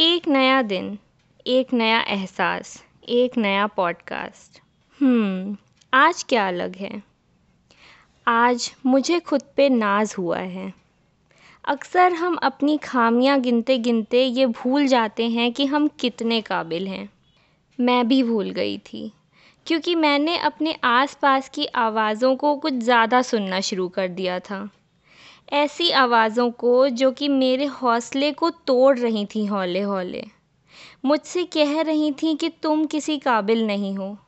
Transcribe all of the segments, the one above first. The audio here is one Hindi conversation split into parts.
एक नया दिन, एक नया एहसास, एक नया पॉडकास्ट हम्म आज क्या अलग है? आज मुझे खुद पे नाज हुआ है। अक्सर हम अपनी खामियाँ गिनते गिनते ये भूल जाते हैं कि हम कितने काबिल हैं। मैं भी भूल गई थी, क्योंकि मैंने अपने आसपास की आवाज़ों को कुछ ज़्यादा सुनना शुरू कर दिया था। ऐसी आवाज़ों को जो कि मेरे हौसले को तोड़ रही थी हौले हौले। मुझसे कह रही थी कि तुम किसी काबिल नहीं हो।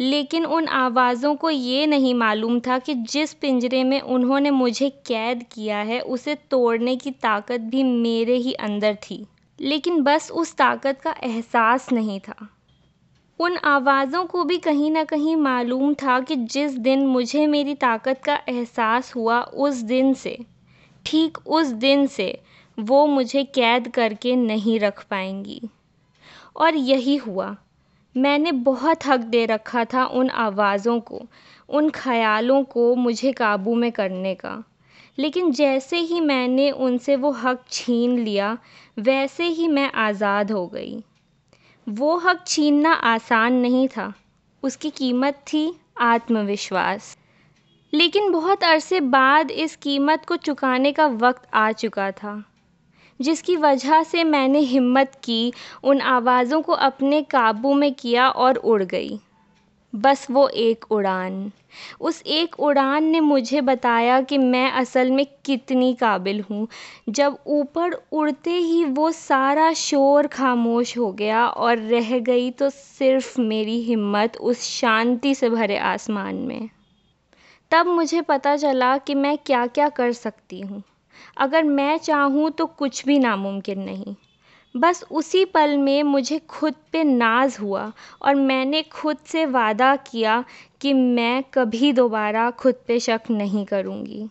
लेकिन उन आवाज़ों को ये नहीं मालूम था कि जिस पिंजरे में उन्होंने मुझे कैद किया है, उसे तोड़ने की ताकत भी मेरे ही अंदर थी। लेकिन बस उस ताकत का एहसास नहीं था। उन आवाज़ों को भी कहीं ना कहीं मालूम था कि जिस दिन मुझे मेरी ताकत का एहसास हुआ, उस दिन से। ठीक उस दिन से वो मुझे कैद करके नहीं रख पाएँगी। और यही हुआ। मैंने बहुत हक दे रखा था उन आवाज़ों को, उन ख़यालों को मुझे काबू में करने का। लेकिन जैसे ही मैंने उनसे वो हक छीन लिया, वैसे ही मैं आज़ाद हो गई। वो हक छीनना आसान नहीं था। उसकी कीमत थी आत्मविश्वास। लेकिन बहुत अरसे बाद इस कीमत को चुकाने का वक्त आ चुका था, जिसकी वजह से मैंने हिम्मत की, उन आवाज़ों को अपने काबू में किया और उड़ गई। बस वो एक उड़ान। उस एक उड़ान ने मुझे बताया कि मैं असल में कितनी काबिल हूँ। जब ऊपर उड़ते ही वो सारा शोर खामोश हो गया और रह गई तो सिर्फ़ मेरी हिम्मत उस शांति से भरे आसमान में। तब मुझे पता चला कि मैं क्या क्या कर सकती हूँ। अगर मैं चाहूँ तो कुछ भी नामुमकिन नहीं। बस उसी पल में मुझे खुद पे नाज हुआ और मैंने खुद से वादा किया कि मैं कभी दोबारा खुद पे शक नहीं करूँगी।